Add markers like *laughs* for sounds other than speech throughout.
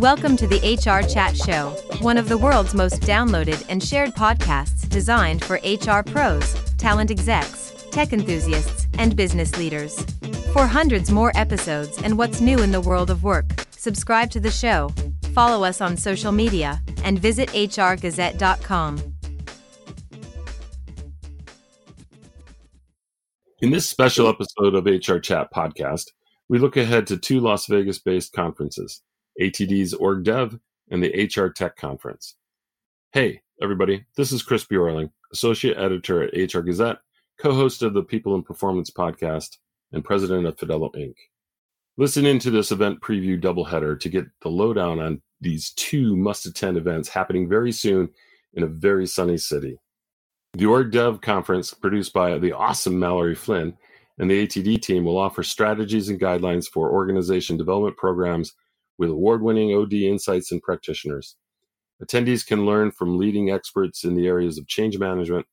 Welcome to the HR Chat Show, one of the world's most downloaded and shared podcasts designed for HR pros, talent execs, tech enthusiasts, and business leaders. For hundreds more episodes and what's new in the world of work, subscribe to the show, follow us on social media, and visit hrgazette.com. In this special episode of HR Chat podcast, we look ahead to two Las Vegas based conferences ATD's OrgDev and the HR Tech Conference. Hey, everybody, this is Chris Bjorling, Associate Editor at HR Gazette, co host of the People and Performance podcast, and President of Fidello Inc. Listen into this event preview doubleheader to get the lowdown on these two must attend events happening very soon in a very sunny city. The OrgDev conference, produced by the awesome Mallory Flynn and the ATD team, will offer strategies and guidelines for organization development programs with award winning OD insights and practitioners. Attendees can learn from leading experts in the areas of change management,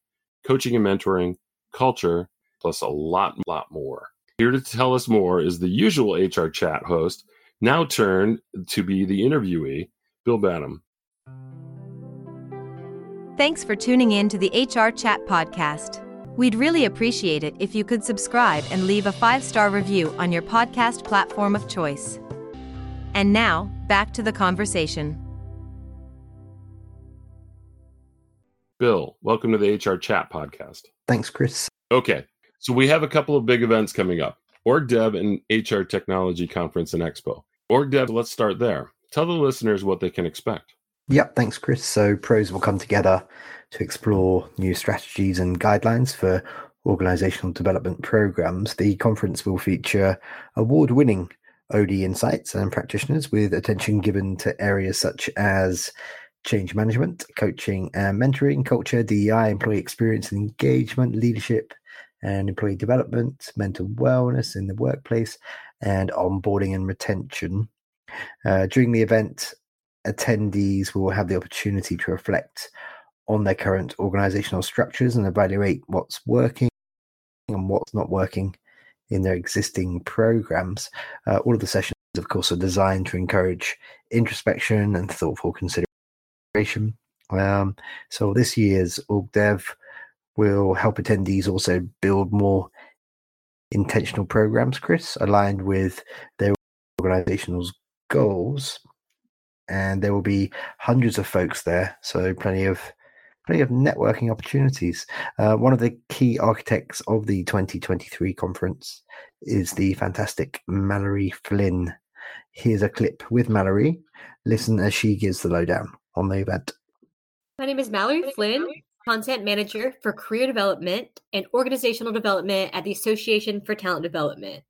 coaching and mentoring, culture, plus a lot, lot more. Here to tell us more is the usual HR chat host, now turned to be the interviewee, Bill Banham. Thanks for tuning in to the HR Chat Podcast. We'd really appreciate it if you could subscribe and leave a five star review on your podcast platform of choice. And now, back to the conversation. Bill, welcome to the HR Chat podcast. Thanks, Chris. Okay, so we have a couple of big events coming up OrgDev and HR Technology Conference and Expo. OrgDev, let's start there. Tell the listeners what they can expect. Yep, thanks, Chris. So, pros will come together to explore new strategies and guidelines for organizational development programs. The conference will feature award winning OD insights and practitioners with attention given to areas such as change management, coaching and mentoring, culture, DEI, employee experience and engagement, leadership and employee development, mental wellness in the workplace, and onboarding and retention. Uh, during the event, attendees will have the opportunity to reflect on their current organizational structures and evaluate what's working and what's not working in their existing programs. Uh, all of the sessions, of course, are designed to encourage introspection and thoughtful consideration. Um, so this year's OrgDev will help attendees also build more intentional programs, Chris, aligned with their organizational goals. And there will be hundreds of folks there, so plenty of plenty of networking opportunities. Uh, one of the key architects of the 2023 conference is the fantastic Mallory Flynn. Here's a clip with Mallory. Listen as she gives the lowdown on the event. My name is Mallory Flynn, content manager for career development and organizational development at the Association for Talent Development.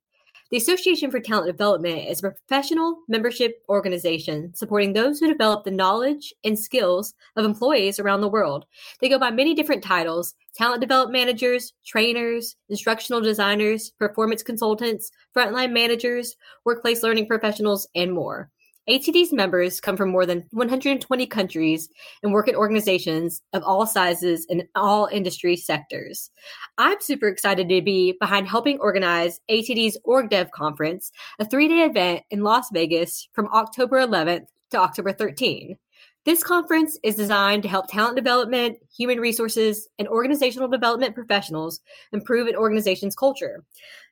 The Association for Talent Development is a professional membership organization supporting those who develop the knowledge and skills of employees around the world. They go by many different titles talent development managers, trainers, instructional designers, performance consultants, frontline managers, workplace learning professionals, and more. ATD's members come from more than 120 countries and work at organizations of all sizes in all industry sectors. I'm super excited to be behind helping organize ATD's OrgDev conference, a three day event in Las Vegas from October 11th to October 13th. This conference is designed to help talent development, human resources, and organizational development professionals improve an organization's culture.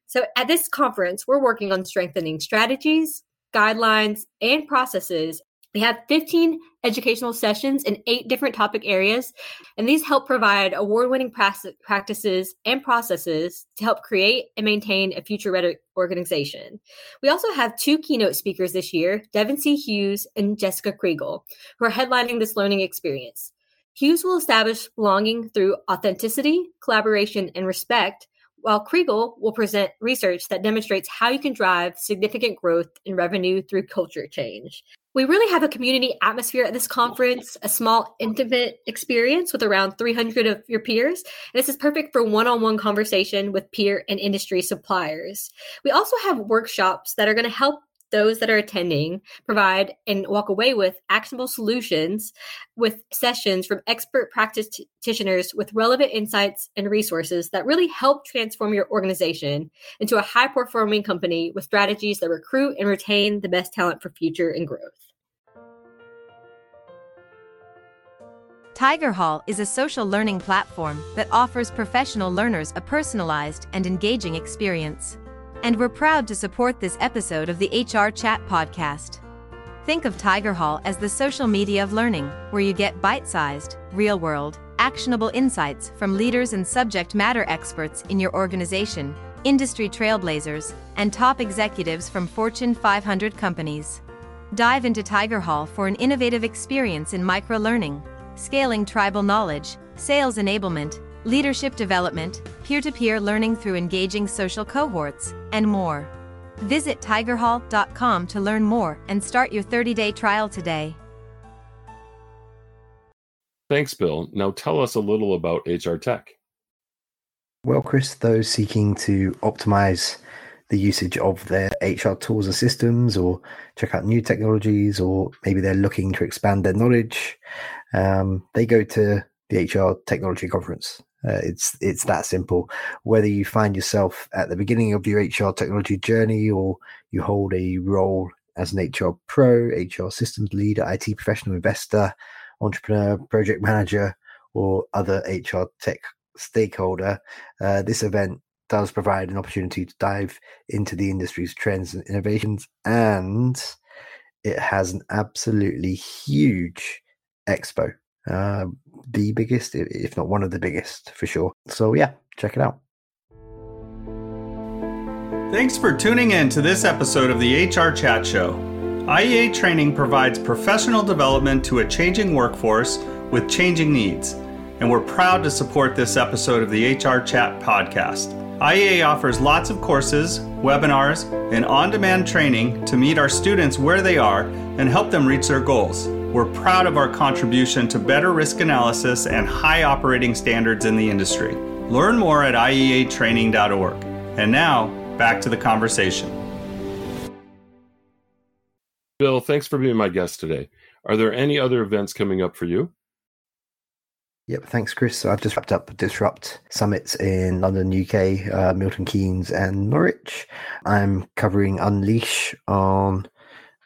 So, at this conference, we're working on strengthening strategies, guidelines, and processes. We have 15 educational sessions in eight different topic areas, and these help provide award winning practices and processes to help create and maintain a future ready organization. We also have two keynote speakers this year Devin C. Hughes and Jessica Kriegel, who are headlining this learning experience. Hughes will establish belonging through authenticity, collaboration, and respect while Kriegel will present research that demonstrates how you can drive significant growth in revenue through culture change. We really have a community atmosphere at this conference, a small, intimate experience with around 300 of your peers. This is perfect for one on one conversation with peer and industry suppliers. We also have workshops that are going to help those that are attending provide and walk away with actionable solutions with sessions from expert practitioners with relevant insights and resources that really help transform your organization into a high performing company with strategies that recruit and retain the best talent for future and growth. Tigerhall is a social learning platform that offers professional learners a personalized and engaging experience. And we're proud to support this episode of the HR Chat podcast. Think of Tigerhall as the social media of learning, where you get bite sized, real world, actionable insights from leaders and subject matter experts in your organization, industry trailblazers, and top executives from Fortune 500 companies. Dive into Tigerhall for an innovative experience in micro learning, scaling tribal knowledge, sales enablement, leadership development, peer to peer learning through engaging social cohorts, and more. Visit tigerhall.com to learn more and start your 30 day trial today. Thanks, Bill. Now tell us a little about HR Tech. Well, Chris, those seeking to optimize the usage of their HR tools and systems, or check out new technologies, or maybe they're looking to expand their knowledge, um, they go to the HR Technology Conference. Uh, it's it's that simple. Whether you find yourself at the beginning of your HR technology journey, or you hold a role as an HR pro, HR systems leader, IT professional, investor, entrepreneur, project manager, or other HR tech stakeholder, uh, this event does provide an opportunity to dive into the industry's trends and innovations, and it has an absolutely huge expo. Uh, the biggest, if not one of the biggest, for sure. So, yeah, check it out. Thanks for tuning in to this episode of the HR Chat Show. IEA training provides professional development to a changing workforce with changing needs, and we're proud to support this episode of the HR Chat podcast. IEA offers lots of courses, webinars, and on demand training to meet our students where they are and help them reach their goals. We're proud of our contribution to better risk analysis and high operating standards in the industry. Learn more at IEAtraining.org. And now, back to the conversation. Bill, thanks for being my guest today. Are there any other events coming up for you? Yep, thanks, Chris. So I've just wrapped up Disrupt summits in London, UK, uh, Milton Keynes, and Norwich. I'm covering Unleash on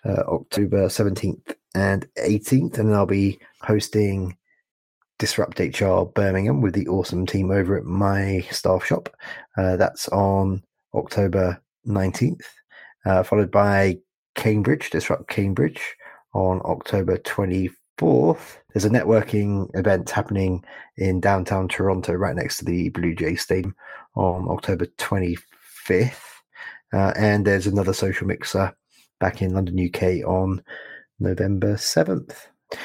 uh, October 17th and 18th, and I'll be hosting Disrupt HR Birmingham with the awesome team over at my staff shop. Uh, that's on October 19th, uh, followed by Cambridge, Disrupt Cambridge on October 24th. There's a networking event happening in downtown Toronto, right next to the Blue Jay Stadium on October 25th. Uh, and there's another social mixer back in London, UK on November 7th.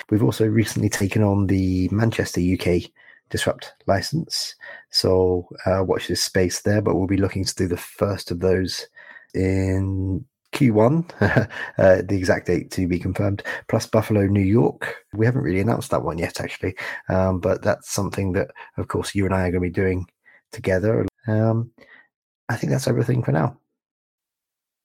We've also recently taken on the Manchester UK Disrupt license. So uh, watch this space there, but we'll be looking to do the first of those in Q1, *laughs* uh, the exact date to be confirmed, plus Buffalo, New York. We haven't really announced that one yet, actually, um, but that's something that, of course, you and I are going to be doing together. Um, I think that's everything for now.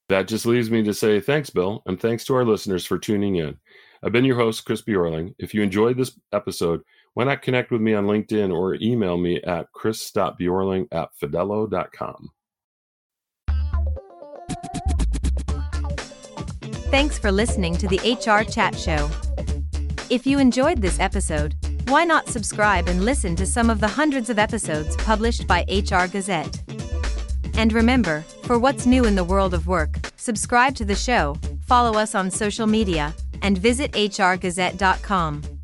That just leaves me to say thanks, Bill, and thanks to our listeners for tuning in. I've been your host, Chris Bjorling. If you enjoyed this episode, why not connect with me on LinkedIn or email me at chris.bjorling at fidello.com. Thanks for listening to the HR Chat Show. If you enjoyed this episode, why not subscribe and listen to some of the hundreds of episodes published by HR Gazette? And remember, for what's new in the world of work, subscribe to the show, follow us on social media, and visit hrgazette.com.